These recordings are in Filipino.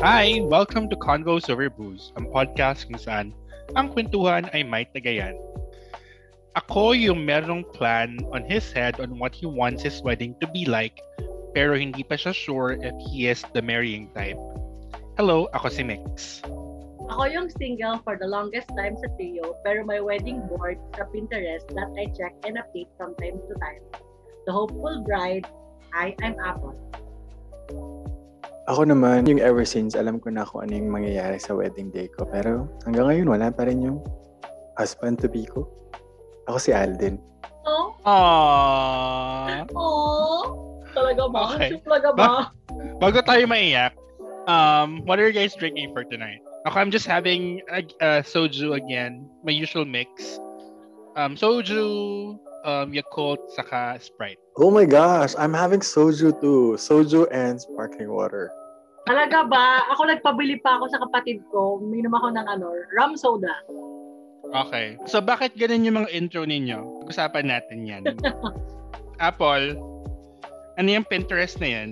Hi! Welcome to Convos Over Booze, ang podcast kung saan ang kwentuhan ay may tagayan. Ako yung merong plan on his head on what he wants his wedding to be like, pero hindi pa siya sure if he is the marrying type. Hello, ako si Mix. Ako yung single for the longest time sa trio, pero may wedding board sa Pinterest that I check and update from time to time. The hopeful bride, I am Apple. Ako naman, yung ever since, alam ko na kung ano yung mangyayari sa wedding day ko. Pero hanggang ngayon, wala pa rin yung husband-to-be ko. Ako si Alden. Oh, Aww! oh, talaga ba? Okay. Okay. Talaga ba? Bago tayo maiyak, um, what are you guys drinking for tonight? Ako, I'm just having uh, uh, soju again. My usual mix. Um, soju, um, Yakult, saka Sprite. Oh my gosh, I'm having soju too. Soju and sparkling water. Talaga ba? Ako nagpabili pa ako sa kapatid ko. Minom ako ng ano, rum soda. Okay. So, bakit ganun yung mga intro ninyo? Usapan natin yan. Apple, ano yung Pinterest na yan?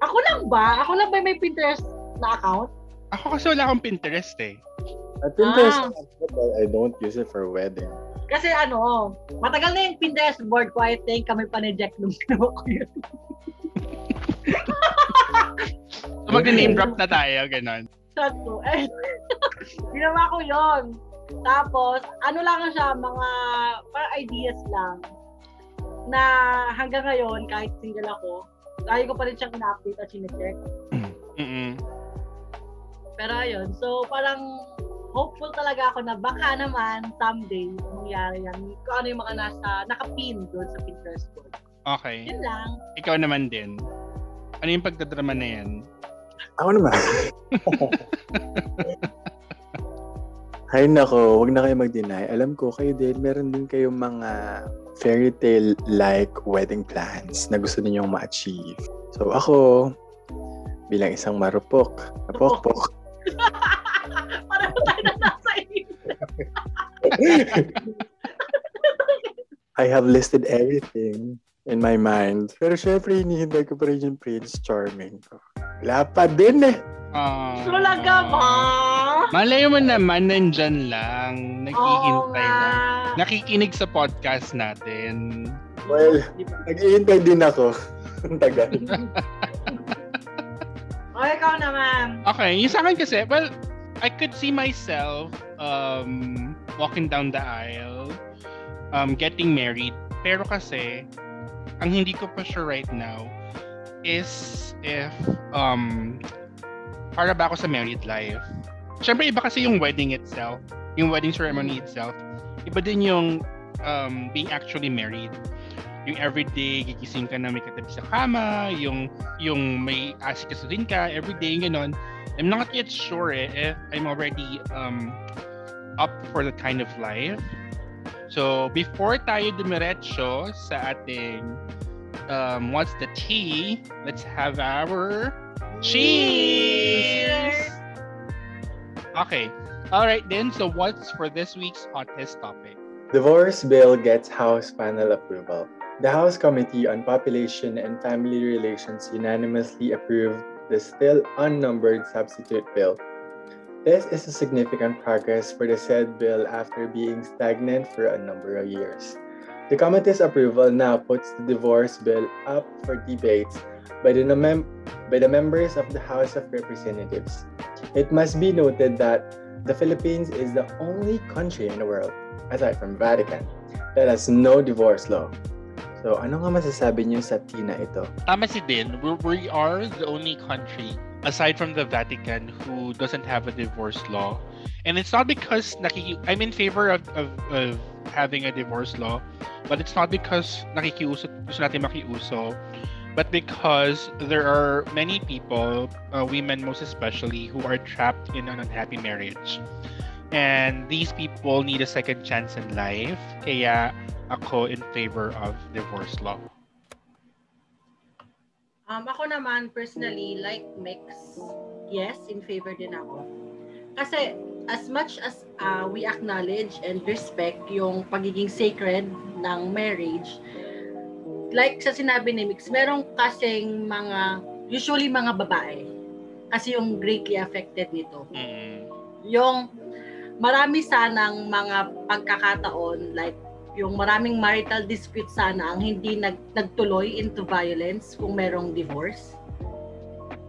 Ako lang ba? Ako lang ba may Pinterest na account? Ako kasi wala akong Pinterest eh. At Pinterest, Ah. but I don't use it for wedding. Kasi ano, matagal na yung Pinterest board ko. I think kami pa ni Jack nung ginawa ko yun. So, mag-name drop na tayo, ganun. Sakto. Eh, ginawa ko yon. Tapos, ano lang siya, mga parang ideas lang na hanggang ngayon, kahit single ako, lagi ko pa rin siyang ina-update at sinecheck. Mm-mm. Pero ayun, so parang hopeful talaga ako na baka naman someday mangyari yan. Kung ano yung mga nasa, nakapin doon sa Pinterest board. Okay. Yun lang. Ikaw naman din. Ano yung pagdadrama na yan? Ako naman. Hay nako, wag na kayo mag-deny. Alam ko kayo din, meron din kayong mga fairy tale-like wedding plans na gusto ninyong ma-achieve. So ako, bilang isang marupok, napokpok, Pareho tayo na nasa. I have listed everything in my mind. Pero syempre, hinihintay ko pa rin yung Prince Charming ko. Wala pa din eh. Ah. Talaga ba? Malay mo naman, nandyan lang. Naghihintay nga. lang. Nakikinig sa podcast natin. Well, naghihintay din ako. Ang tagal. O, ikaw naman. Okay, yung sa akin kasi, well, I could see myself um, walking down the aisle, um, getting married. Pero kasi, ang hindi ko pa sure right now is if um, para ba ako sa married life. Siyempre, iba kasi yung wedding itself, yung wedding ceremony itself. Iba din yung um, being actually married. Yung everyday, gigising ka na may katabi sa kama, yung yung may asikasuhin ka everyday, ganon. I'm not yet sure eh, if I'm already um, up for the kind of life. So, before tayo dumiretso sa ating um, what's the tea, let's have our cheers! Okay. All right then. So, what's for this week's hottest topic? Divorce bill gets House final approval. The House Committee on Population and Family Relations unanimously approved the still unnumbered substitute bill. This is a significant progress for the said bill after being stagnant for a number of years. The committee's approval now puts the divorce bill up for debates by the, mem- by the members of the House of Representatives. It must be noted that the Philippines is the only country in the world, aside from Vatican, that has no divorce law. So, ano nga masasabi niyo sa Tina ito? Tama si Din. We, are the only country aside from the Vatican who doesn't have a divorce law. And it's not because nakiki- I'm in favor of, of, of having a divorce law, but it's not because nakikiuso, gusto natin makiuso, but because there are many people, uh, women most especially, who are trapped in an unhappy marriage. And these people need a second chance in life. Kaya ako in favor of divorce law. Um, ako naman, personally, like Mix, yes, in favor din ako. Kasi, as much as uh, we acknowledge and respect yung pagiging sacred ng marriage, like sa sinabi ni Mix, merong kasing mga, usually mga babae, kasi yung greatly affected nito. Mm. Yung marami sanang mga pagkakataon like yung maraming marital dispute sana ang hindi nag, nagtuloy into violence kung merong divorce.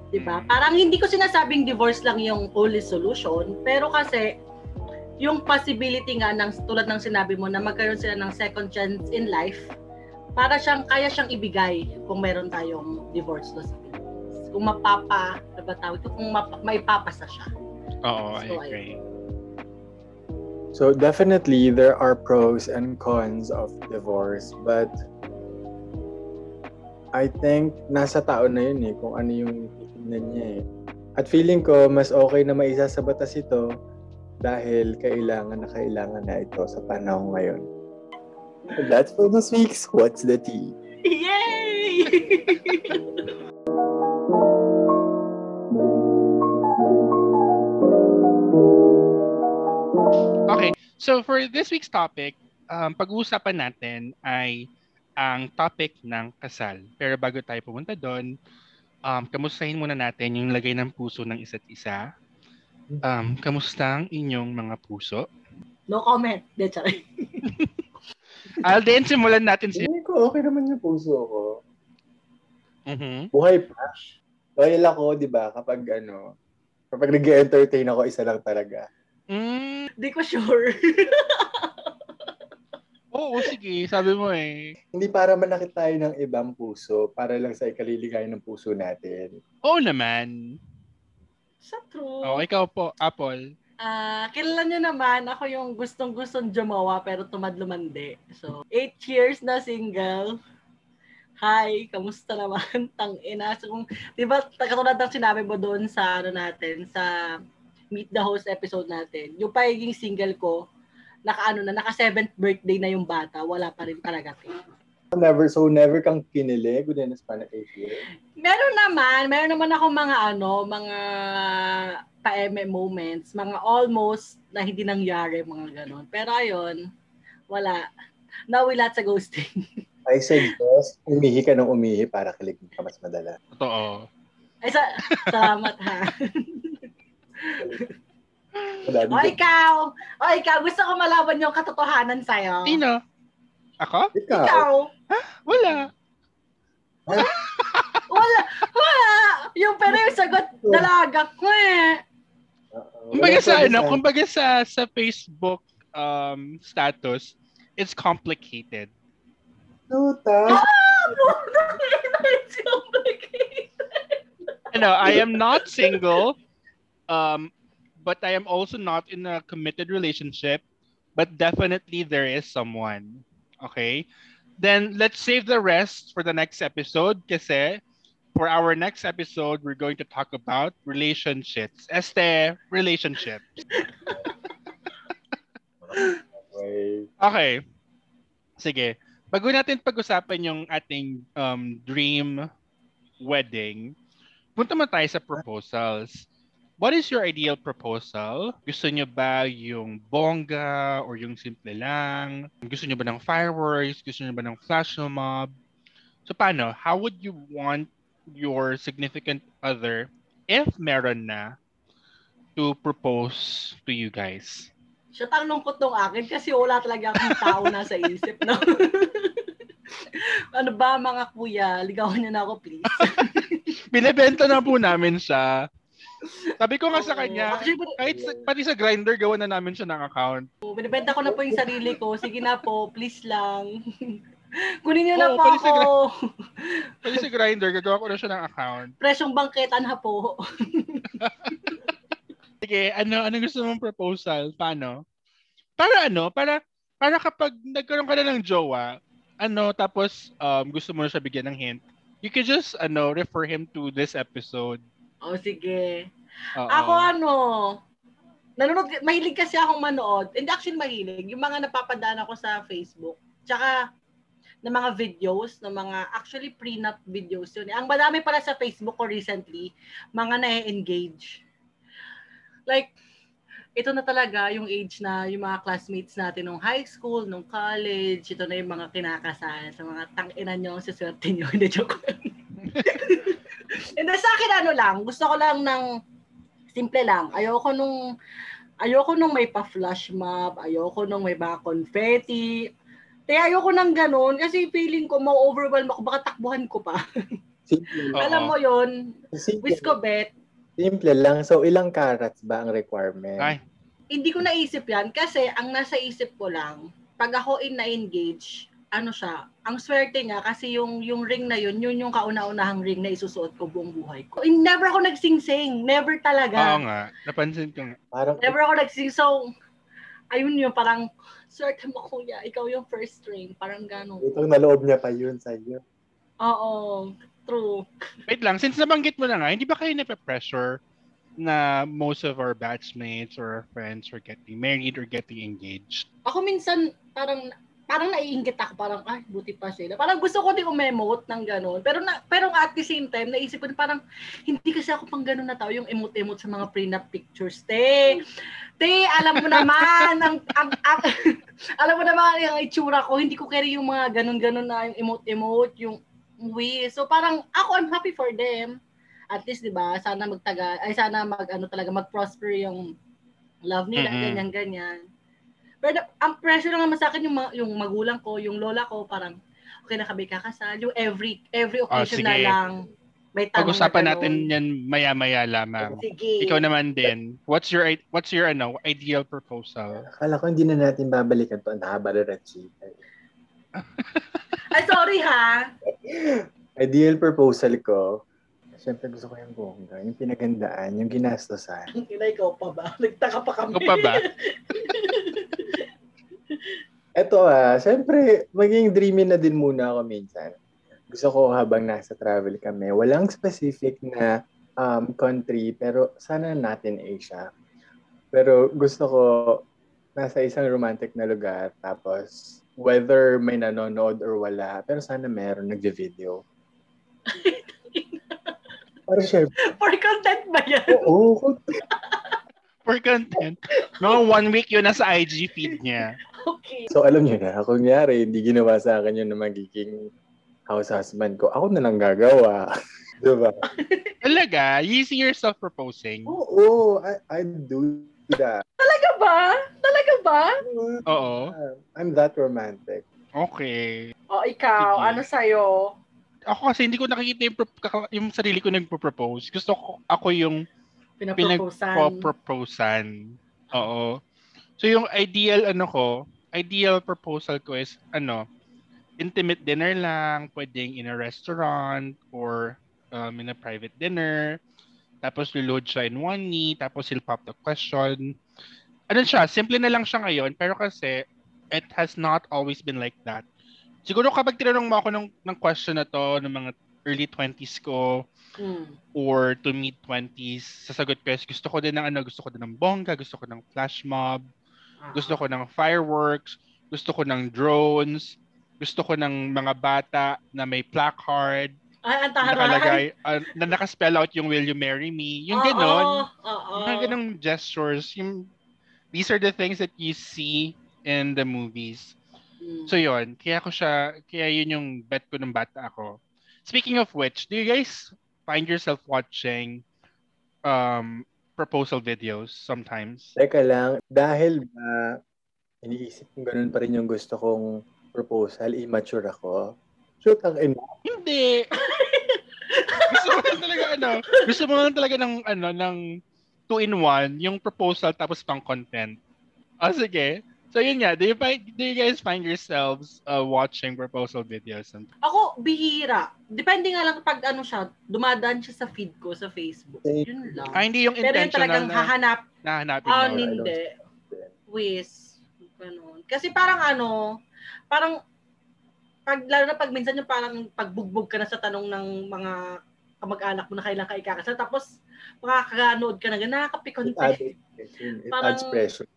'Di ba? Mm. Parang hindi ko sinasabing divorce lang yung only solution, pero kasi yung possibility nga ng tulad ng sinabi mo na magkaroon sila ng second chance in life para siyang kaya siyang ibigay kung meron tayong divorce law sa Pilipinas. Kung mapapa, ano ba tawag ito? Kung mapa, maipapasa siya. Oo, I So, agree. So definitely there are pros and cons of divorce, but I think nasa tao na yun eh kung ano yung titignan niya eh. At feeling ko mas okay na maisa sa batas ito dahil kailangan na kailangan na ito sa panahon ngayon. That's for this week's What's the Tea? Yay! so for this week's topic, um, pag-uusapan natin ay ang topic ng kasal. Pero bago tayo pumunta doon, um, kamustahin muna natin yung lagay ng puso ng isa't isa. Um, kamusta ang inyong mga puso? no comment. De. Alden, simulan natin si... Feeling ko okay naman yung puso ko. Mhm. Buhay pa. Loyal ako, di ba, kapag ano, kapag nag-entertain ako, isa lang talaga. Mm, Di ko sure. oo, sige. Sabi mo eh. Hindi para manakit tayo ng ibang puso, para lang sa ikaliligay ng puso natin. Oo naman. Sa true. Oo, ikaw po, Apple. Ah, kilala niyo naman, ako yung gustong-gustong jumawa pero tamad lumandi. So, eight years na single. Hi, kamusta naman? Tang ina. So, kung, di ba, katulad ng sinabi mo doon sa, ano natin, sa Meet the Host episode natin, yung pagiging single ko, naka ano na, naka seventh birthday na yung bata, wala pa rin talaga. Never, so never kang kinilig within a span of eight years? Meron naman, meron naman ako mga ano, mga pa-eme moments, mga almost na hindi nangyari, mga ganon. Pero ayun, wala. Nawilat sa ghosting. I suggest, umihi ka ng umihi para kiligin ka mas madala. Totoo. Ay, sa, salamat ha. O ikaw, o ikaw, gusto ko malaman yung katotohanan sa'yo. Sino? Ako? Ikaw. Ikaw, Wala. wala, wala. Yung pero yung sagot, dalaga ko eh. Kumbaga sa ano, kumbaga sa sa Facebook um status, it's complicated. Tuta. Ah, it's complicated. Ano, I am not single. Um but I am also not in a committed relationship, but definitely there is someone. Okay? Then let's save the rest for the next episode kasi for our next episode we're going to talk about relationships. Este, relationship. Okay. Sige. Bago natin pag-usapan yung ating um, dream wedding, punta man tayo sa proposals. What is your ideal proposal? Gusto nyo ba yung bongga or yung simple lang? Gusto nyo ba ng fireworks? Gusto nyo ba ng flash mob? So paano? How would you want your significant other, if meron na, to propose to you guys? Siya ang lungkot nung akin kasi wala talaga akong tao na sa isip, no? ano ba mga kuya, ligawan niyo na ako please. Binibenta na po namin siya. Sabi ko nga sa kanya, kahit sa, pati sa grinder, gawa na namin siya ng account. binibenta ko na po yung sarili ko. Sige na po, please lang. Kunin niyo na po sa ako. Pati sa grinder, gagawa ko na siya ng account. Presyong bangketan ha po. Sige, ano, ano gusto mong proposal? Paano? Para ano? Para, para kapag nagkaroon ka na ng jowa, ano, tapos um, gusto mo na siya bigyan ng hint, you could just, ano, refer him to this episode. O sige. Oo. Ako ano, nanonood, mahilig kasi akong manood. Hindi actually mahilig. Yung mga napapadaan ako sa Facebook. Tsaka, ng mga videos, ng mga actually prenup videos yun. Ang madami pala sa Facebook ko recently, mga na-engage. Like, ito na talaga yung age na yung mga classmates natin nung high school, nung college, ito na yung mga kinakasal sa mga tang-ina nyo, sa swerte nyo. Hindi, joke. Hindi sa akin ano lang, gusto ko lang ng simple lang. Ayoko nung ayoko nung may pa-flash mob, ayoko nung may ba confetti. Kaya ayoko nang ganun kasi feeling ko ma-overwhelm ako, baka takbuhan ko pa. Simple. Alam mo yon simple, Wisco bet, simple lang. So, ilang carats ba ang requirement? Ay, hindi ko naisip yan kasi ang nasa isip ko lang, pag ako in na-engage, ano siya, ang swerte nga kasi yung yung ring na yun, yun yung kauna-unahang ring na isusuot ko buong buhay ko. Eh, Never ako nagsing-sing, never oo talaga. nga. Napansin ko nga. Parang, Never ako nagsing so ayun yun, parang swerte mo kuya, ikaw yung first ring, parang gano'n. itong naloob niya pa yun sa'yo. Oo, true. Wait lang, since nabanggit mo na nga, hindi ba kayo nape-pressure na most of our batchmates or our friends are getting married or getting engaged? Ako minsan parang parang naiinggit ako parang ay buti pa sila. Parang gusto ko din umemote ng ganun. Pero na, pero at the same time naisip ko din parang hindi kasi ako pang ganun na tao yung emote-emote sa mga prenup pictures. Te, te, alam mo naman ang, ang, ang alam mo naman yung itsura ko, hindi ko carry yung mga ganun-ganun na yung emote-emote, yung we. So parang ako I'm happy for them. At least 'di ba, sana magtaga ay sana mag ano talaga mag-prosper yung love nila, Mhm. ganyan ganyan. Pero ang pressure lang naman sa akin yung, ma- yung magulang ko, yung lola ko, parang, okay na kami kakasal. Yung every, every occasion na sige. lang, may tanong Pag-usapan na natin yan maya-maya lamang. Sige. Ikaw naman din. What's your what's your ano ideal proposal? Akala ko hindi na natin babalikan to. Ang haba na chika. Ay, sorry ha. Ideal proposal ko, Siyempre gusto ko yung bongga, yung pinagandaan, yung ginastosan. Ang ina, ikaw pa ba? Nagtaka pa kami. Ikaw pa ba? Eto ah, siyempre, maging dreamy na din muna ako minsan. Gusto ko habang nasa travel kami, walang specific na um, country, pero sana natin Asia. Pero gusto ko nasa isang romantic na lugar, tapos whether may nanonood or wala, pero sana meron nagde-video. Para syempre, For content ba yan? oo, kung- For content. No, one week yun nasa IG feed niya. Okay. So alam niyo na, kung nyari, hindi ginawa sa akin yun na magiging house husband ko, ako na lang gagawa. diba? Talaga? You see yourself proposing? Oo, I, I do that. Talaga ba? Talaga ba? Oo. I'm that romantic. Okay. O, ikaw, Sige. ano sa'yo? Ako kasi hindi ko nakikita yung, yung sarili ko nagpo-propose. Gusto ko ako yung pinagpo-proposan. Oo. So yung ideal ano ko, ideal proposal ko is ano, intimate dinner lang, pwedeng in a restaurant or um, in a private dinner. Tapos reload siya in one knee, tapos he'll pop the question. Ano siya, simple na lang siya ngayon, pero kasi it has not always been like that. Siguro kapag tinanong mo ako ng, ng question na to, ng mga early 20s ko, Hmm. or to mid 20s, sasagot ko is gusto ko din ng ano, gusto ko din ng bongga, gusto ko ng flash mob, Ah. gusto ko ng fireworks, gusto ko ng drones, gusto ko ng mga bata na may placard, Ay, ang na taharay. nakalagay, uh, na nakaspell out yung will you marry me, yung Oo, ganon, Oo. mga ganong gestures, yung, these are the things that you see in the movies. Hmm. So yon, kaya ko siya, kaya yun yung bet ko ng bata ako. Speaking of which, do you guys find yourself watching um proposal videos sometimes? Teka lang, dahil ba iniisip kong ganun pa rin yung gusto kong proposal, immature ako. Shoot ang ina. Hindi. gusto mo lang talaga ano, gusto mo lang talaga ng ano ng two in one, yung proposal tapos pang content. Ah, sige. So yun nga, do you find do you guys find yourselves uh, watching proposal videos? And, Ako, bihira. Depende nga lang pag ano siya, dumadaan siya sa feed ko sa Facebook. Yun lang. ah, hindi yung Pero yung intentional talagang na hahanap, nahanapin ah, mo. hindi. Wiz. Ganun. Kasi parang ano, parang pag lalo na pag minsan yung parang pagbugbog ka na sa tanong ng mga kamag-anak mo na kailan ka ikakasal tapos makakanood ka na ganun, It nakakapikon adds, it Parang- adds pressure.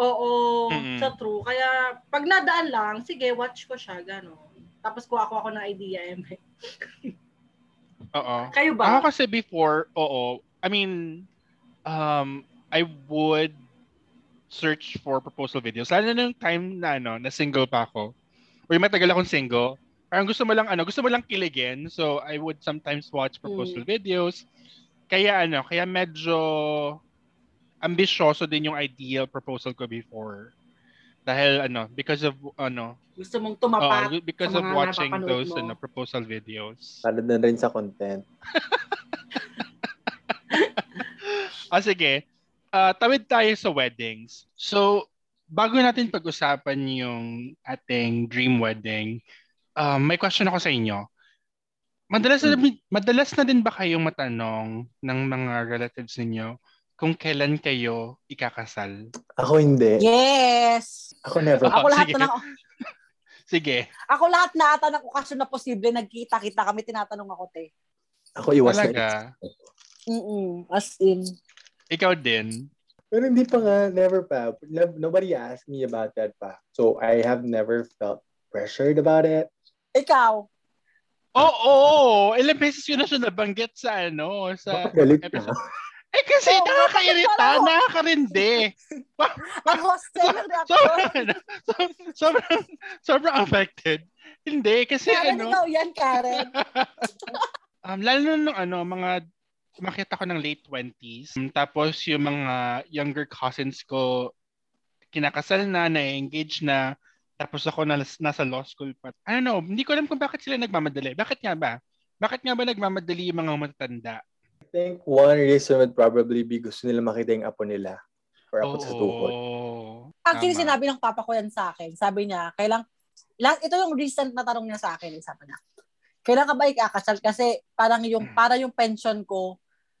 Oo, Mm-mm. sa true. Kaya pag nadaan lang, sige, watch ko siya, gano'n. Tapos kuha ko ako ng idea, eme. Oo. Kayo ba? Ako kasi before, oo. I mean, um, I would search for proposal videos. Lalo na yung time na, ano, na single pa ako. Or yung matagal akong single. Parang gusto mo lang ano, gusto mo lang kiligin. So I would sometimes watch proposal Mm. videos. Kaya ano, kaya medyo ambisyoso din yung ideal proposal ko before. Dahil ano, because of ano, Gusto mong tumapat. because sa of mga watching those mo. ano, proposal videos. Para na rin sa content. Ah, sige. Ah, tawid tayo sa weddings. So, bago natin pag-usapan yung ating dream wedding, um, may question ako sa inyo. Madalas na, madalas na din ba kayong matanong ng mga relatives ninyo kung kailan kayo ikakasal? Ako hindi. Yes! Ako never. Ah, Ako lahat sige. na Sige. ako lahat na ata ng okasyon na posible nagkita-kita kami tinatanong ako te. Ako iwas na. Talaga. Mm. As in. Ikaw din. Pero hindi pa nga, never pa. No- Nobody asked me about that pa. So I have never felt pressured about it. Ikaw. Oo! ilang beses yun na siya nabanggit sa ano, sa Bakit galit episode. Eh kasi Oo, nakakairita, parang- nakakarindi. Ang hostel ng reaction. sobrang, so- sobrang, sobrang affected. Hindi, kasi Karen, ano, ikaw yan, Karen. um, lalo na nung ano, mga, makita ko ng late 20s. Um, tapos yung mga younger cousins ko, kinakasal na, na-engage na, tapos ako na, nasa law school pa. I don't know, hindi ko alam kung bakit sila nagmamadali. Bakit nga ba? Bakit nga ba nagmamadali yung mga matatanda? I think one reason would probably be gusto nila makita yung apo nila. Or apo sa tuhod. Oo. Actually, Tama. sinabi ng papa ko yan sa akin. Sabi niya, kailang, la- ito yung recent na tanong niya sa akin. eh, Sabi niya, kailan ka ba ikakasal? Kasi parang yung, Hmm. para yung pension ko,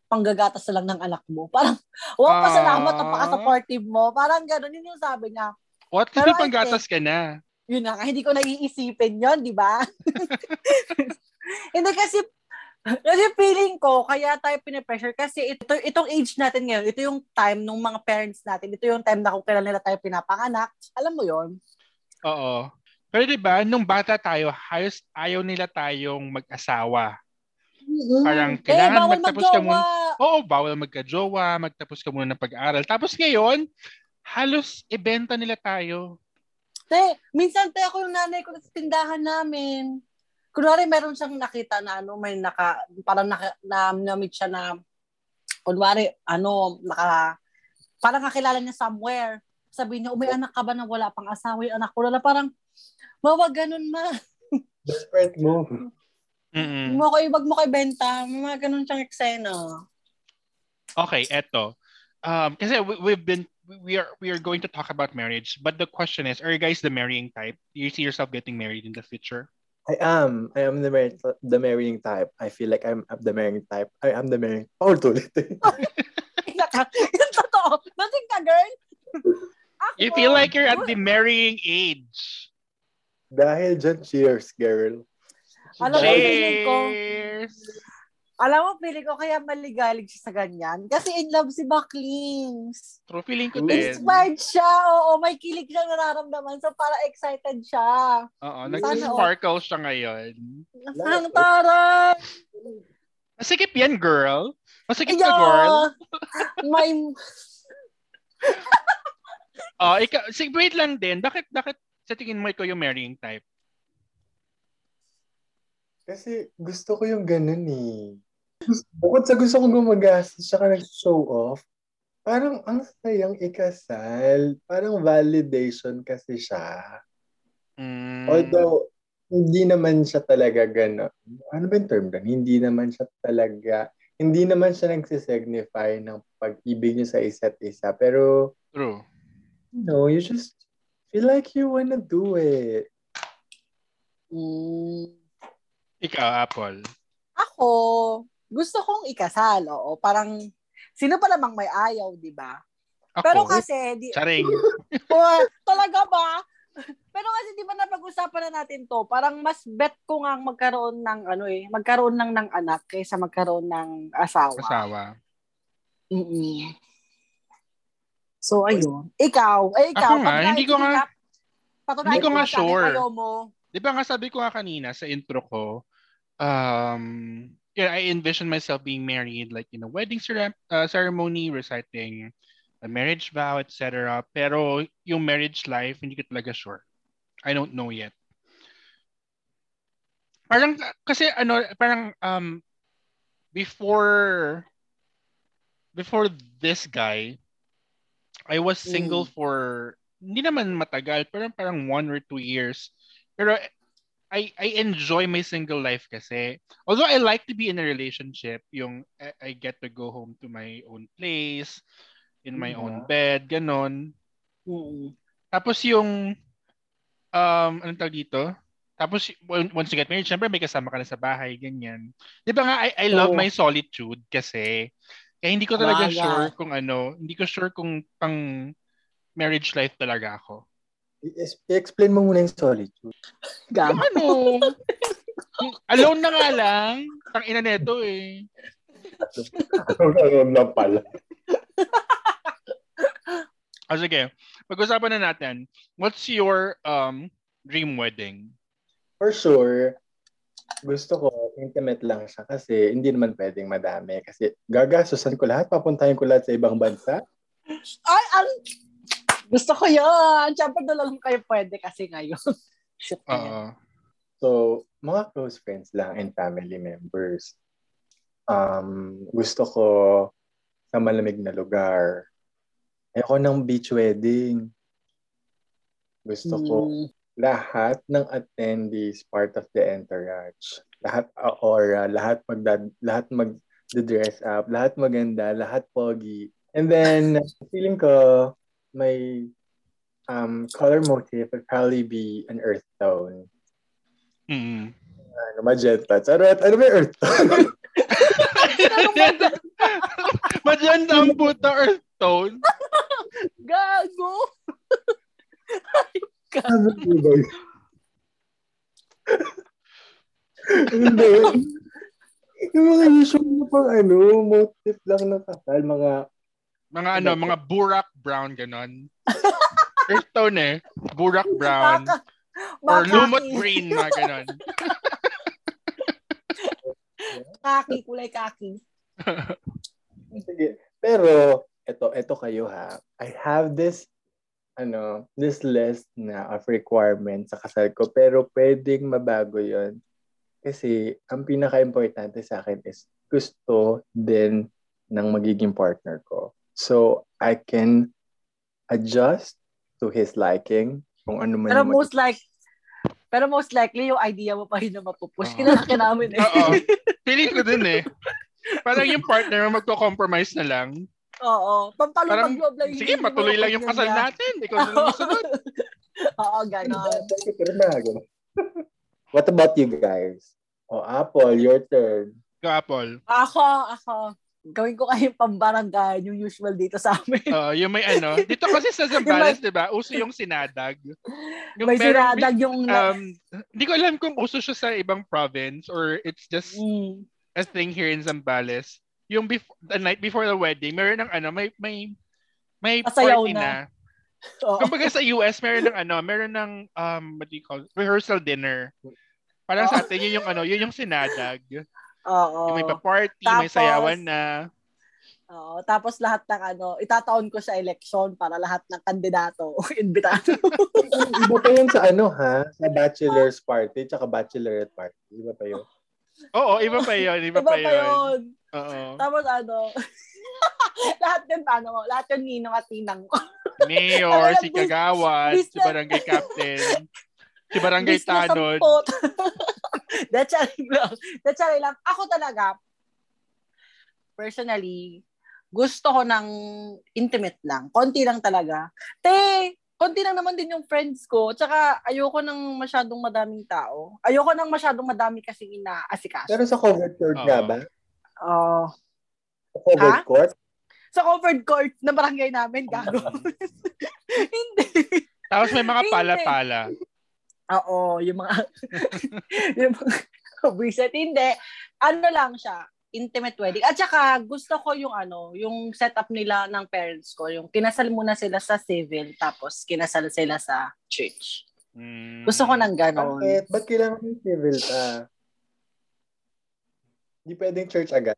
panggagatas na lang ng anak mo. Parang, wow, pasalamat, Ah. napaka-supportive mo. Parang gano'n, yun yung sabi niya. What? Kasi panggatas ka na. Yun na, hindi ko naiisipin yon di ba? hindi kasi, kasi feeling ko, kaya tayo pinipressure kasi ito, itong age natin ngayon, ito yung time ng mga parents natin, ito yung time na kung kailan nila tayo pinapanganak. Alam mo yon Oo. Pero 'di ba, nung bata tayo, hayos ayaw nila tayong mag-asawa. Parang eh, kailangan bawal magtapos ka magjowa. Oo, bawal magka-jowa, magtapos ka muna ng pag-aaral. Tapos ngayon, halos ibenta nila tayo. Te, minsan te ako yung nanay ko sa tindahan namin. Kunwari meron siyang nakita na ano, may naka, parang naka, na, na-meet siya na, kunwari, ano, naka, parang kakilala niya somewhere. Sabi niya, may anak ka ba na wala pang asawa yung anak ko? Lala, parang, mawag ganun ma. Desperate move. Mm-mm. Mo ko, wag mo kay benta. Mga ganun siyang eksena. Okay, eto. Um, kasi we, we've been we are we are going to talk about marriage, but the question is, are you guys the marrying type? Do you see yourself getting married in the future? I am. I am the mar- the marrying type. I feel like I'm, I'm the marrying type. I am the marrying. Power to ulit. Yung totoo. Lasing ka, girl. Ako, You feel like you're at the marrying age. Dahil dyan, cheers, girl. Alam mo, feeling ko, Cheers! Alam mo, feeling ko kaya maligalig siya sa ganyan. Kasi in love si Backlings. True feeling ko din. Inspired siya. Oo, may kilig siyang nararamdaman. So, para excited siya. Oo, Sana nag-sparkle siya ngayon. Ang taray! Masikip yan, girl. Masikip ka, girl. May, Oh, ikaw, sige, wait lang din. Bakit, bakit sa tingin mo ikaw yung marrying type? Kasi gusto ko yung ganun eh. Bukod sa gusto kong gumagastos tsaka nag-show off, parang ang sayang ikasal. Parang validation kasi siya. Mm, Although, hindi naman siya talaga gano'n. Ano ba yung term doon? Hindi naman siya talaga, hindi naman siya nagsisignify ng pag-ibig niyo sa isa't isa. Pero, true. you know, you just feel like you wanna do it. mm, Ikaw, Apple. ako, gusto kong ikasal. Oo, parang, sino pa namang may ayaw, di ba? Ako. Pero kasi, di, Charing. Oh, talaga ba? Pero kasi di ba napag-usapan na natin to, parang mas bet ko nga magkaroon ng ano eh, magkaroon ng ng anak kaysa magkaroon ng asawa. Asawa. mm So ayun. Ikaw, eh ikaw, Ako nga, hindi ko nga- hindi ko nga sure. Di ba nga sabi ko nga kanina sa intro ko, um, yeah, I envision myself being married like in a wedding cere- uh, ceremony, reciting a marriage vow, etc. Pero yung marriage life, hindi ko talaga sure. I don't know yet. Parang, kasi ano, parang, um, before, before this guy, I was single Mm. for, hindi naman matagal, pero parang one or two years. Pero, I, I enjoy my single life kasi. Although I like to be in a relationship, yung I, I get to go home to my own place, in my own Yeah. bed, ganon. Mm. Tapos yung, um, anong tawag dito? Tapos, once you get married, syempre may kasama ka na sa bahay, ganyan. Di ba nga, I, I love Oo. my solitude kasi, kaya hindi ko talaga Sabagay. sure kung ano, hindi ko sure kung pang marriage life talaga ako. I-explain mo muna yung solitude. Gago. ano, alone na nga lang, tang ina neto eh. Ano lang pala. O sige, pag-usapan na natin, what's your um dream wedding? For sure, gusto ko intimate lang siya kasi hindi naman pwedeng madami. Kasi gagastusan ko lahat, papuntahin ko lahat sa ibang bansa. Ay, ang... Gusto ko yun. Siyempre, doon lang kayo pwede kasi ngayon. Oo. So, mga close friends lang and family members. Um, gusto ko sa malamig na lugar. Ayoko ng beach wedding. Gusto ko Mm. lahat ng attendees part of the entourage. Lahat aura, lahat magda lahat mag dress up, lahat maganda, lahat pogi. And then feeling ko my um color motif would probably be an earth tone. Mm. Ano, magenta. Charot, ano ba yung earth tone? Maganda ang puta earth tone. Gago. Ano? Hindi. Yung mga usual na pang ano, motif lang ng kasal, mga Mga ano, mga burak brown ganon. Earth tone eh. Burak brown. Baka- Or lumot green, mga ganon. Kaki, kulay kaki. Sige. Pero, eto, eto kayo ha. I have this, ano, this list na of requirements sa kasal ko. Pero pwedeng mabago yon Kasi, ang pinaka-importante sa akin is gusto din ng magiging partner ko. So, I can adjust to his liking kung ano man Pero most like pero most likely yung idea mo pa rin na mapupush. Oo. Kinalaki namin eh. Oo. Feeling ko din eh. Parang yung partner mo magko-compromise na lang. Oo. Pampalubag Parang, loob lang. Sige, patuloy lang yung kasal niya. natin. Ikaw na lang susunod. Oo, ganon. Ganun. What about you guys? Oh, Apple, your turn. Kapol. Ako, ako. Gawin ko kayong pambarangay, yung usual dito sa amin. Uh, yung may ano. Dito kasi sa Zambales, di ba? Uso yung sinadag. Yung May merong- sinadag yung... Um, hindi ko alam kung uso siya sa ibang province or it's just Mm. a thing here in Zambales. Yung before, the night before the wedding, meron ng ano, may may may Pasayaw party na. na. Oo. Kumbaga sa US, meron ng ano, meron ng um what do you call it? rehearsal dinner. Parang sa atin yun yung ano, yun yung sinadag. Oo. Yung may pa-party, may Tapos, sayawan na. Oo. Tapos lahat ng ano, itataon ko sa election para lahat ng kandidato, imbitado. Iba pa yun sa ano ha? Sa bachelor's party tsaka bachelorette party. Iba pa yun. Oo, iba pa yun, iba, Iba pa pa yun. yun. Oo. Tapos ano, lahat din paano, lahat yung ninong at tinang ko. Mayor, si Kagawad, si Barangay Captain, si Barangay Tanod. That's lang. That's lang. Ako talaga, personally, gusto ko ng intimate lang. Konti lang talaga. Te, konti lang naman din yung friends ko. Tsaka ayoko ng masyadong madaming tao. Ayoko ng masyadong madami kasi inaasikaso. Pero sa covered court Oo. nga ba? Oh. Sa covered Ha? court? sa covered court na barangay namin, gago. Hindi. Tapos may mga pala-pala. Oo, yung mga yung mga visit. Hindi. Ano lang siya, intimate wedding. At saka, gusto ko yung ano, yung setup nila ng parents ko. Yung kinasal muna sila sa civil, tapos kinasal sila sa church. Mm. Gusto ko ng ganon. Bakit? Ba't kailangan ng civil ka? Hindi pwedeng church agad.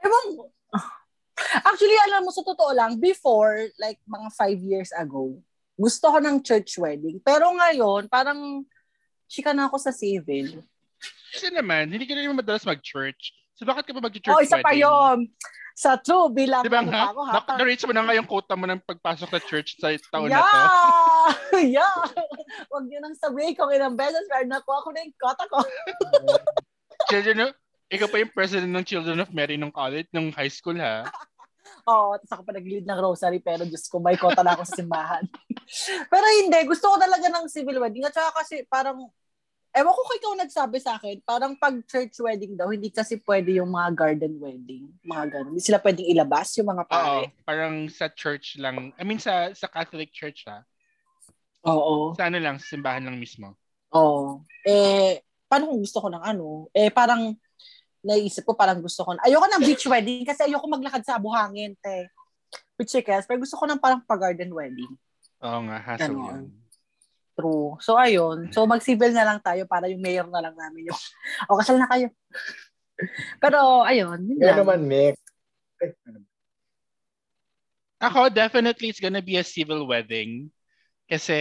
Ewan, actually, alam mo, sa totoo lang, before, like mga five years ago, gusto ko ng church wedding. Pero ngayon, parang chika na ako sa civil. kasi naman, hindi ka na naman madalas mag-church. So bakit ka pa mag-church Oh, isa pa wedding? yun. Sa true, bilang Di ba ano nga? pa ako, ha? Na- Na-reach mo na nga yung quota mo ng pagpasok sa church sa taon yeah! na to. yeah! Huwag niyo nang sabihin kung ilang beses pero nakuha ko na yung kota ko. Children of, ikaw pa yung president ng Children of Mary nung college, nung high school ha. Oo, tapos ako pa nag-lead ng rosary pero Diyos ko, may kota na ako sa simbahan. pero hindi, gusto ko talaga ng civil wedding. At saka kasi parang, ewan ko kung ikaw nagsabi sa akin, parang pag church wedding daw, hindi kasi pwede yung mga garden wedding. Mga ganun. Hindi sila pwedeng ilabas yung mga Oo, pare. parang sa church lang. I mean sa sa Catholic church ha. Oo. Sa ano lang, sa simbahan lang mismo. Oo. Eh, paano kung gusto ko ng ano? Eh, parang, naisip ko parang gusto ko, na- ayoko ng beach wedding kasi ayoko maglakad sa buhangin, te. With chickens, pero gusto ko ng parang pa-garden wedding. Oo nga, hassle yun. True. So, ayun. So, mag-civil na lang tayo para yung mayor na lang namin yung, o, kasal na kayo. pero, ayun. Yun Kaya naman, ba? Ako, definitely it's gonna be a civil wedding. Kasi,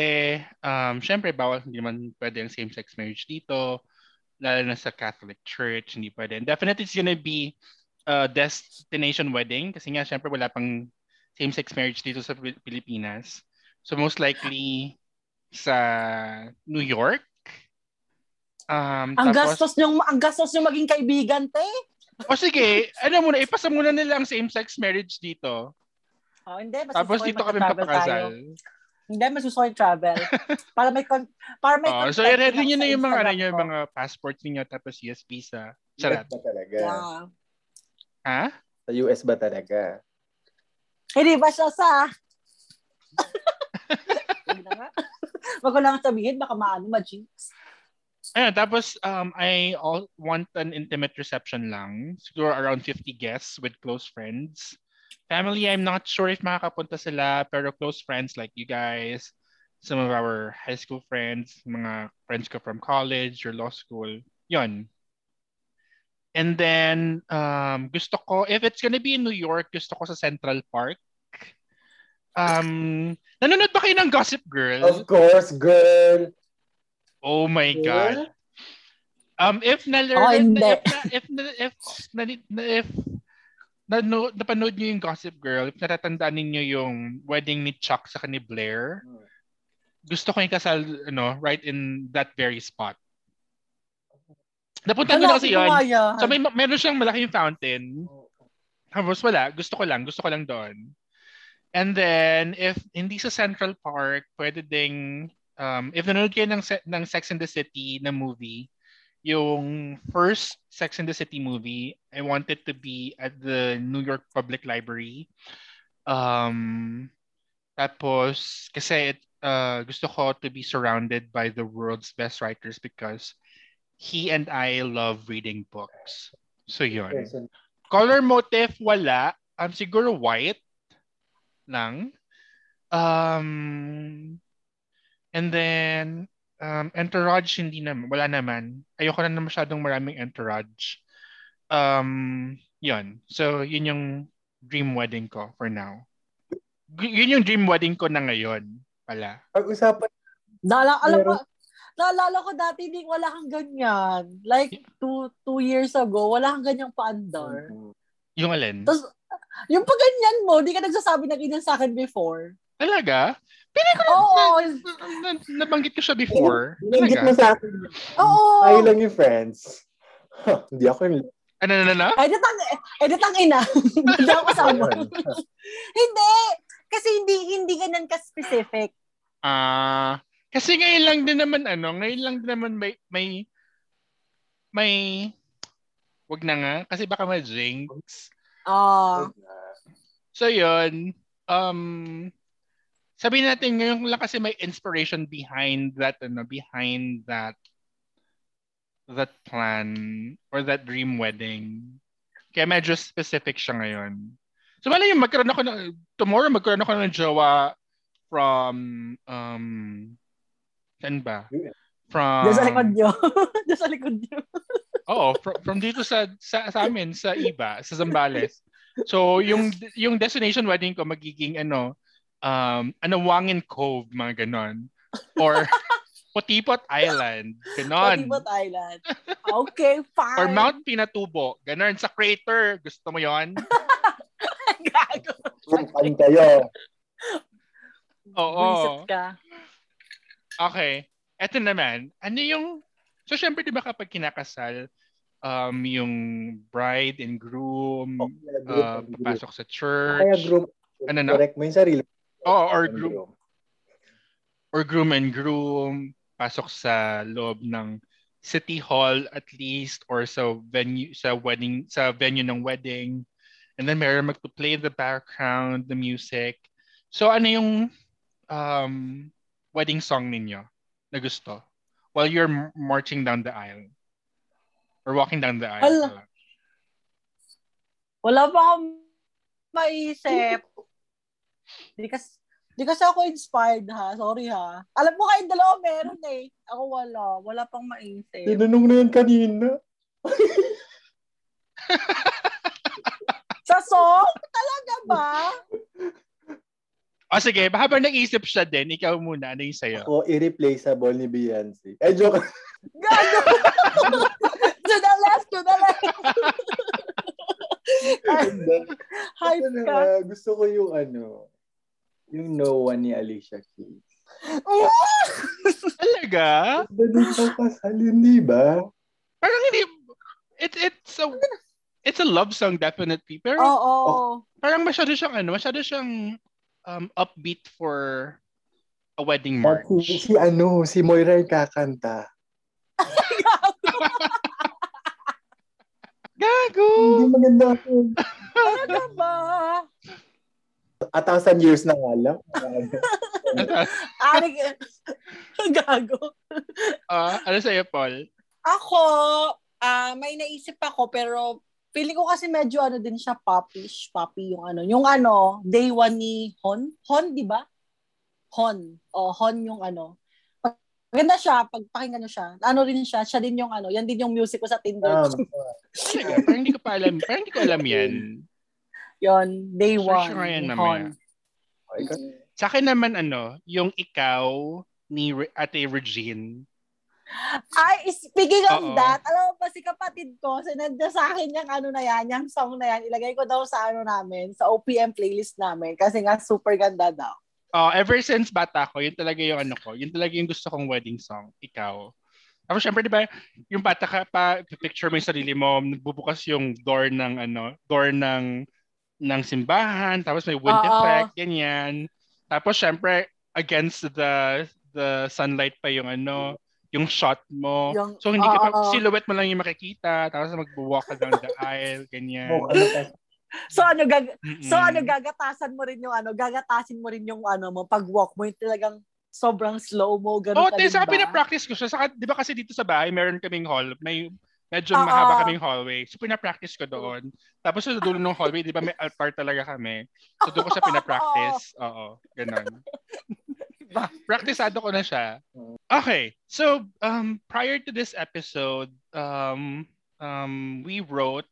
um, syempre, bawal, hindi naman pwede ang same-sex marriage dito. Lalo na sa Catholic Church, hindi pwede. And definitely it's gonna be a destination wedding. Kasi nga, syempre, wala pang same-sex marriage dito sa Pil- Pilipinas. So, most likely, sa New York. Um, Ang tapos- gastos nyo, ang gastos nyo maging kaibigan, te. O sige, ano muna, ipasa muna nila ang same-sex marriage dito. Oh, hindi. Mas Tapos dito yung kami papakasal. tayo. Hindi, mas gusto ko yung travel. para may, con- para may Oh, so i-ready nyo na yung mga, ano, yung mga passports niyo tapos US visa. US Charot. ba talaga? Yeah. Ha? Sa US ba talaga? Hindi ba siya sa... Wag ko lang sabihin, baka maano, ma-jinx. Ayun, tapos um, I all want an intimate reception lang. Siguro around 50 guests with close friends. Family, I'm not sure if makakapunta sila, pero close friends like you guys, some of our high school friends, mga friends ko from college or law school, yon. And then, um, gusto ko, if it's gonna be in New York, gusto ko sa Central Park. Um, nanonood ba kayo ng Gossip Girl? Of course, girl. Oh my God. Um, if na Oh, if na, if na, if na, if na, no, napanood niyo yung Gossip Girl, if natatandaan niyo yung wedding ni Chuck sa ni Blair, gusto ko yung kasal, ano, right in that very spot. Napunta ko na kasi yun. So may meron siyang malaking fountain. Tapos wala, gusto ko lang, gusto ko lang doon. And then if hindi sa Central Park, pwede ding um if nanonood kayo ng ng Sex and the City na movie, yung first Sex and the City movie, I wanted to be at the New York Public Library. Um tapos kasi uh, gusto ko to be surrounded by the world's best writers because he and I love reading books. So yun. Color motif, wala. Um, siguro white lang. Um, and then, um, entourage, hindi naman. Wala naman. Ayoko na na masyadong maraming entourage. Um, yun. So, yun yung dream wedding ko for now. Yun yung dream wedding ko na ngayon pala. Pag-usapan Nala, alam ko, Meron- naalala ko dati, di, wala kang ganyan. Like, two, two years ago, wala kang ganyang paandar. Yung alin? Tapos, yung pag ganyan mo, di ka nagsasabi na ganyan sa akin before. Talaga? Pero ko Oo. na, na, nabanggit ko siya before. Binanggit mo sa akin. Oo. Tayo lang yung friends. Huh, hindi ako yung Ano, ano, ano? Edit ang, edit ang ina. Hindi ako kasama. Ayun. hindi. Kasi hindi, hindi ganyan ka-specific. Ah, kasi ngayon lang din naman ano, ngayon lang din naman may may may wag na nga kasi baka ma-jinx. Ah. So yun, um sabihin natin ngayon lang kasi may inspiration behind that ano, behind that that plan or that dream wedding. Kaya medyo specific siya ngayon. So wala yung magkaroon ako ng, tomorrow magkaroon ako ng jowa from, um, saan ba? From, Diyan sa likod nyo. Diyan sa likod nyo. Oo, from, from dito sa, sa, sa amin, sa Iba, sa Zambales. So, yung yung destination wedding ko magiging ano, um, Anawangin Cove, mga ganon. Or, Potipot Island. Ganon. Potipot Island. Okay, fine. Or Mount Pinatubo. Ganon sa crater. Gusto mo yon? Gago. Pan kayo. Oo. Ka. Okay. Eto naman. Ano yung... So, syempre, di ba kapag kinakasal, um, yung bride and groom, Oh, kaya group, uh, papasok sa Kaya church, group. Ano na? Correct mo yung sarili. Oo, or group. or groom and groom, pasok sa loob ng city hall at least or sa venue sa wedding sa venue ng wedding and then meron magpo-play in the background the music so ano yung um wedding song ninyo na gusto while you're m- marching down the aisle or walking down the aisle pala. Wala pa akong maisip. Di kasi ako inspired ha. Sorry ha. Alam mo kayong dalawa meron eh. Ako wala. Wala pang maisip. Tinanong na yan kanina. Sa song? Talaga ba? oh sige habang nag-isip siya din ikaw muna ano yung sayo Ako, irreplaceable ni Beyonce. Eh, joke. Gago! to the left, to the left. Hype ka. gusto ko yung ano, yung No One ni Alicia Keys. talaga Dali ka kasal yun, di ba? parang hindi it, it's a it's a love song definitely pero Oo. parang masyado siyang ano, masyado siyang um, upbeat for a wedding march. At si, si ano, si Moira yung kakanta. Gago! Hindi maganda. Talaga ba? A thousand years na nga lang. Ari, gago. Ah, ano sa'yo, Paul? Ako, ah may naisip ako pero feeling ko kasi medyo ano din siya popish, poppy yung ano. Yung ano, day one ni Hon. Hon, di ba? Hon. O, Hon yung ano. Maganda siya, pag pakinggan nyo siya. Ano rin siya, siya din yung ano, yan din yung music ko sa Tinder. Um, parang hindi ko pa alam. Parang hindi ko alam yan. Yon, day Search one. ko nga yan mamaya. Hon. Sa akin naman, ano, yung ikaw ni Re- Ate Regine. Ay, speaking of Oo. that, alam mo ba si kapatid ko, sinadya sa akin yung ano na yan, yung song na yan, ilagay ko daw sa ano namin, sa OPM playlist namin, kasi nga super ganda daw. Oh, ever since bata ko, yun talaga yung ano ko. Yun talaga yung gusto kong wedding song. Ikaw. Tapos syempre, di ba, yung bata ka pa, picture mo yung sarili mo, bubukas yung door ng ano, door ng ng simbahan, tapos may wind Oo. effect, ganyan. Tapos syempre, against the the sunlight pa yung ano, yung shot mo. Yung- so hindi ka pa, silhouette mo lang yung makikita, tapos magbuwalk ka down the aisle, ganyan. oh, ano So ano gag Mm-mm. So ano gagatasan mo rin yung ano, gagatasin mo rin yung ano mo pag walk mo, yung talagang sobrang slow mo ganun Oh, ka tayo ba? pinapractice ko siya. Saka, di ba kasi dito sa bahay, meron kaming hall, may medyo Oo. mahaba kaming hallway. So, pinapractice ko doon. Tapos sa dulo ng hallway, di ba may altar talaga kami. So, doon ko siya pinapractice. Oo, ganun. Praktisado ko na siya. Okay. So, um, prior to this episode, um, um, we wrote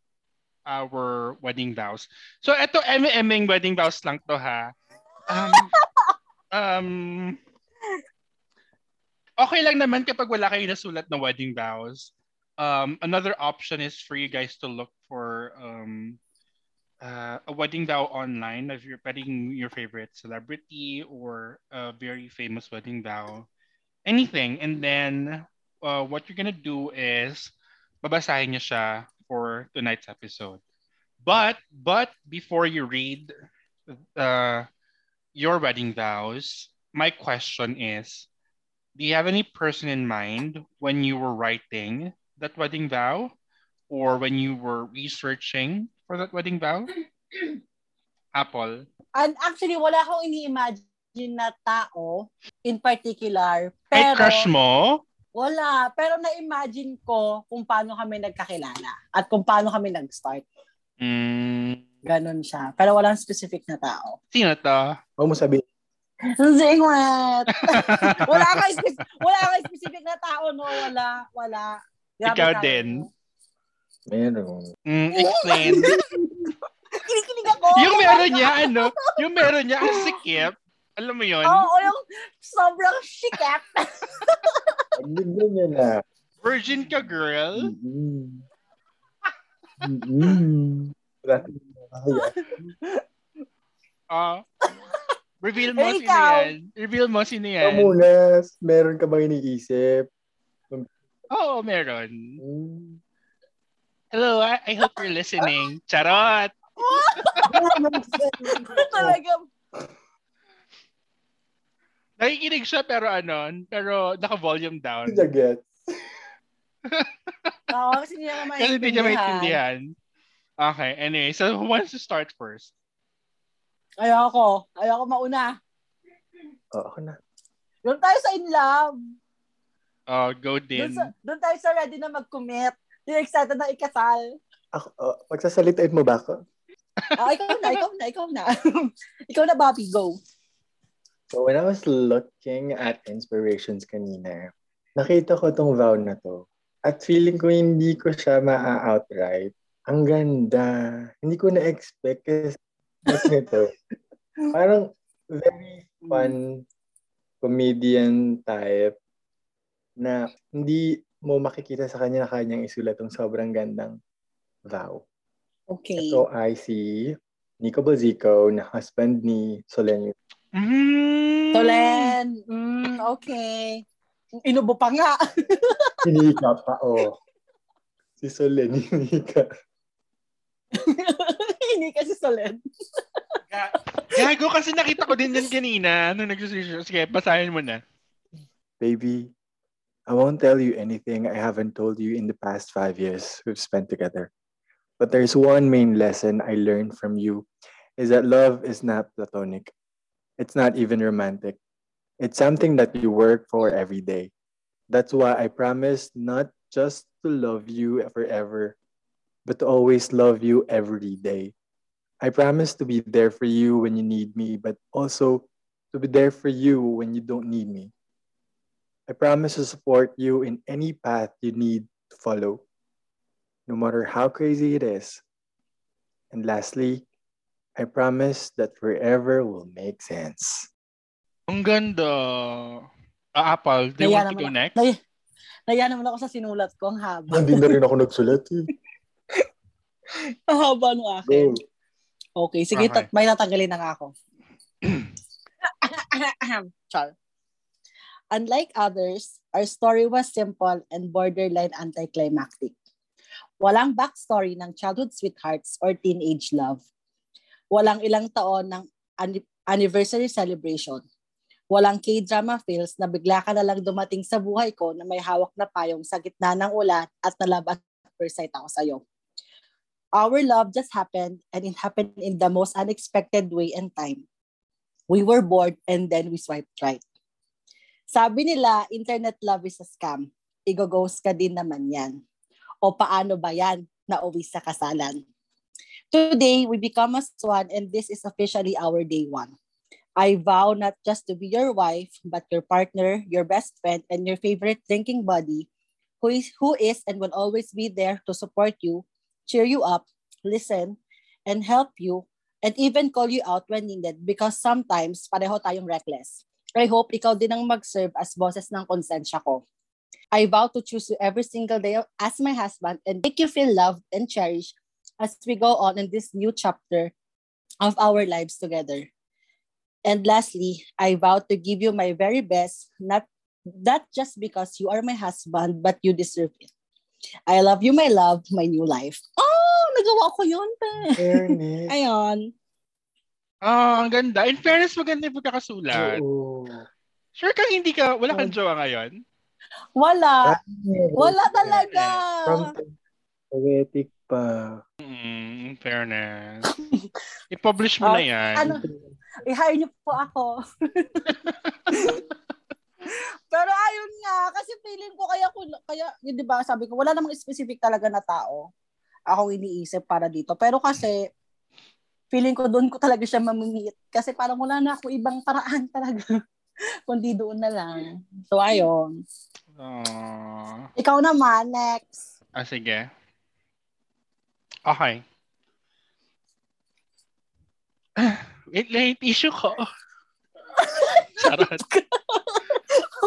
our wedding vows. So, eto, MM wedding vows lang to ha. Um, um, okay lang naman kapag wala kayo nasulat na wedding vows. Um, another option is for you guys to look for um, uh, a wedding vow online if you're wedding your favorite celebrity or a very famous wedding vow, anything. And then uh, what you're gonna do is babasahin niyo siya for tonight's episode. But but before you read uh, your wedding vows, my question is, do you have any person in mind when you were writing that wedding vow or when you were researching for that wedding vow? Apple. And actually wala akong ini-imagine na tao in particular, Ay, pero crush mo? wala, pero na-imagine ko kung paano kami nagkakilala at kung paano kami nag-start. Mm, Ganon siya. Pero walang specific na tao. sino to? Huwag mo sabihin. Secret! wala kang spec- wala kang specific na tao, no? Wala, wala. Grabe Ikaw ka, din. no? Meron. Mm, explain. Kinikilig ako. yung meron niya, ano? Yung meron niya, ang sikip. Alam mo yun? Oo, yung sobrang shikap. Pagbigyan niya na. Virgin ka, girl? Makakaya. Ah. reveal mo Eh, sino yan. Reveal mo sino yan. muna, meron ka bang iniisip? Oo, meron. Mm. Hello, I, I hope you're listening. Charot! Talaga. Nakikinig siya pero ano, pero naka-volume down. Hindi niya gets. Oo, kasi hindi naman Kasi hindi niya maintindihan. maintindihan. Okay, anyway. So, who wants to start first? Ayoko. Ayoko mauna. Oo, ako na. Doon tayo sa in love. Oh, go Doon, din. sa, doon tayo sa ready na mag-commit. Yung excited na ikasal. Ako, oh, pagsasalitain mo ba ako? Ah, ikaw na, ikaw na, ikaw na. ikaw na, Bobby, go. So when I was looking at inspirations kanina, nakita ko tong vow na to. At feeling ko hindi ko siya maa-outright. Ang ganda. Hindi ko na-expect kasi nito. Parang very fun comedian type na hindi mo makikita sa kanya na kanyang isulat tong sobrang gandang vow. Okay. Ito ay si Nico Bazico na husband ni Solenio Mm. Tolen. Mm, okay. Inubo pa nga. Hinika pa, oh. Si Solen, hinika. Hindi kasi Solen. Ga- Gago kasi nakita ko din yan kanina nung nagsusisyo. Sige, basahin mo na. Baby, I won't tell you anything I haven't told you in the past five years we've spent together. But there's one main lesson I learned from you is that love is not platonic. It's not even romantic. It's something that you work for every day. That's why I promise not just to love you forever, but to always love you every day. I promise to be there for you when you need me, but also to be there for you when you don't need me. I promise to support you in any path you need to follow, no matter how crazy it is. And lastly, I promise that forever will make sense. Ang ganda. Ah, Apple, do you Naya want to go naman, next? Naya, naya naman ako sa sinulat ko. Ang haba. Hindi na rin ako nagsulat eh. Ang haba ng akin. Go. Okay, sige, Okay. tat- may tatanggalin na nga ako. Char. Unlike others, our story was simple and borderline anticlimactic. Walang backstory ng childhood sweethearts or teenage love. Walang ilang taon ng anniversary celebration. Walang K-drama feels na bigla ka na lang dumating sa buhay ko na may hawak na payong sa gitna ng ulan at nalab at first sight ako sa'yo. Our love just happened and it happened in the most unexpected way and time. We were bored and then we swiped right. Sabi nila, internet love is a scam. Igo-ghost ka din naman yan. O paano ba yan? Nauwi sa kasalan. Today, we become as one and this is officially our day one. I vow not just to be your wife, but your partner, your best friend, and your favorite drinking buddy who is, who is and will always be there to support you, cheer you up, listen, and help you, and even call you out when needed because sometimes pareho tayong reckless. I hope ikaw din ang mag-serve as boses ng konsensya ko. I vow to choose you every single day as my husband and make you feel loved and cherished as we go on in this new chapter of our lives together. And lastly, I vow to give you my very best, not not just because you are my husband, but you deserve it. I love you, my love, my new life. Oh, nagawa ko yun. Fairness. Ayun. Ah, ang ganda. In fairness, maganda yung pagkakasulat. Oo. Sure kang hindi ka, wala kang jowa ngayon? Wala. Wala talaga. From poetic pa. Mm, in fairness. I-publish mo Ah, na yan. ano? I-hire niyo po ako. Pero ayun nga, kasi feeling ko kaya, ko- kaya yun di ba, sabi ko, wala namang specific talaga na tao akong iniisip para dito. Pero kasi, feeling ko doon ko talaga siya mamimit. Kasi parang wala na ako ibang paraan talaga. Kundi doon na lang. So, ayun. Ah, Ikaw naman, next. ah, sige. Okay. Wait lang yung tissue ko. Charot.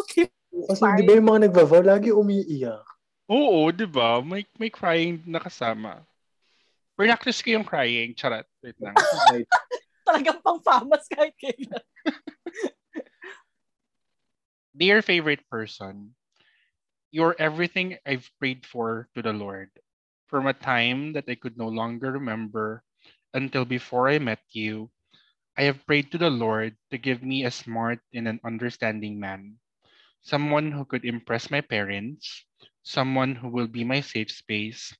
Okay. Kasi di ba yung mga nagvavow, lagi umiiyak. Oo, di ba? May, may crying na kasama. Practice ko yung crying. Charot. Wait lang. Talagang pang famas kahit kailan. Dear favorite person, you're everything I've prayed for to the Lord. From a time that I could no longer remember until before I met you, I have prayed to the Lord to give me a smart and an understanding man, someone who could impress my parents, someone who will be my safe space,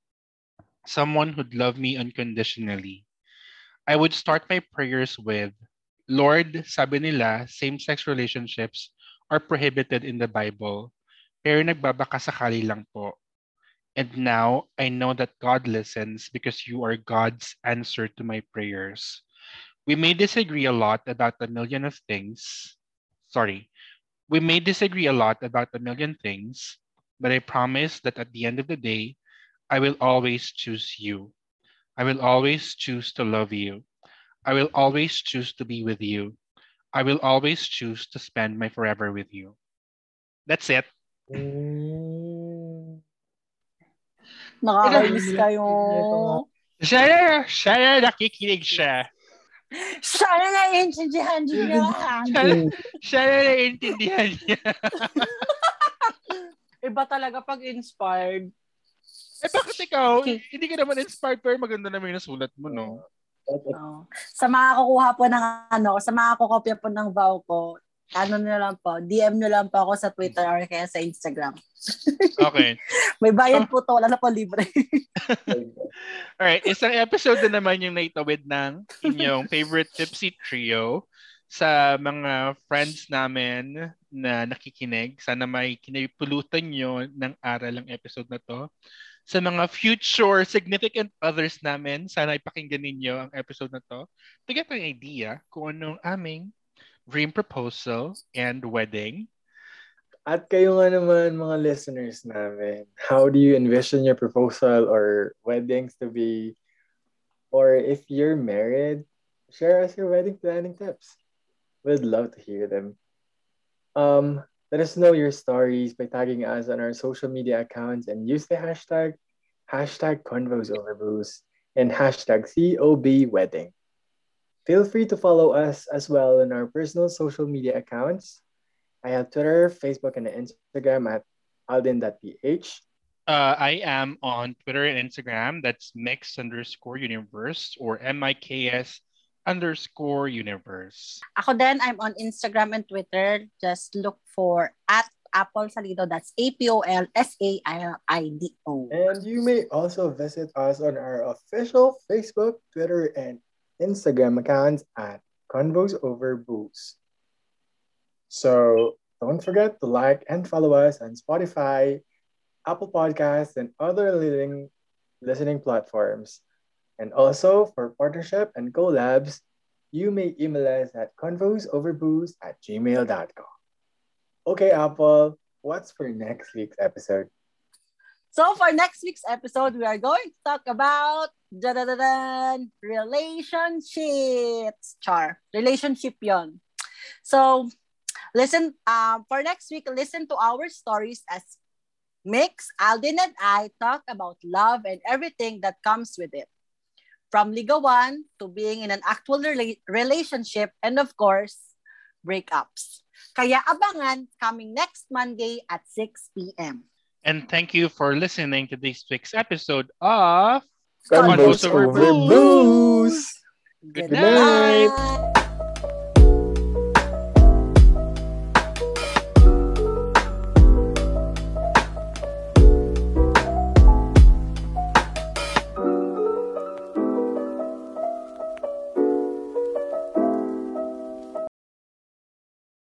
someone who'd love me unconditionally. I would start my prayers with, Lord, sabi nila, same-sex relationships are prohibited in the Bible, pero nagbabakasakali lang po. And now, I know that God listens because you are God's answer to my prayers. We may disagree a lot about a million of things. Sorry. We may disagree a lot about a million things, but I promise that at the end of the day, I will always choose you. I will always choose to love you. I will always choose to be with you. I will always choose to spend my forever with you. That's it. Mm. Nakakainis kayo. Siya na, siya na nakikinig siya. Sana naiintindihan niyo. Siya na, siya na naiintindihan niya. Iba talaga pag inspired. Eh bakit ikaw? Hindi ka naman inspired pero maganda naman yung nasulat mo, no? Oh. Sa mga kukuha po ng ano, sa mga kukopya po ng vow ko, ano nyo lang po, DM nyo lang po ako sa Twitter or kaya sa Instagram. Okay. May bayad po to, wala na po libre. Alright, isang episode na naman yung naitawid ng inyong favorite tipsy trio sa mga friends namin na nakikinig. Sana may kinipulutan nyo ng aral ang episode na to. Sa mga future significant others namin, sana ipakinggan ninyo ang episode na to to get an idea kung anong aming dream proposal and wedding. At kayo nga naman, mga listeners namin, how do you envision your proposal or weddings to be? Or if you're married, share us your wedding planning tips. We'd love to hear them. Um, let us know your stories by tagging us on our social media accounts and use the hashtag hashtag convos over booze and hashtag COB wedding. Feel free to follow us as well on our personal social media accounts. I have Twitter, Facebook, and Instagram at alden.ph. Uh, I am on Twitter and Instagram. That's mix underscore universe or M-I-K-S underscore universe. Ako din, I'm on Instagram and Twitter. Just look for at Apple Salido. That's A-P-O-L-S-A-I-D-O. And you may also visit us on our official Facebook, Twitter, and Instagram accounts at Convos Over Booze. So don't forget to like and follow us on Spotify, Apple Podcasts, and other leading listening platforms. And also for partnership and collabs, you may email us at convosoverbooze at gmail.com. Okay, Apple, what's for next week's episode? So for next week's episode, we are going to talk about da-da-da-dan, relationships. Char. Relationship yon. So, listen, um, for next week, listen to our stories as Mix, Alden, and I talk about love and everything that comes with it. From ligawan to being in an actual rela- relationship and of course, breakups. Kaya abangan coming next Monday at 6 p.m. And thank you for listening to this week's episode of Convos Over Over Booze. Good Good night. night.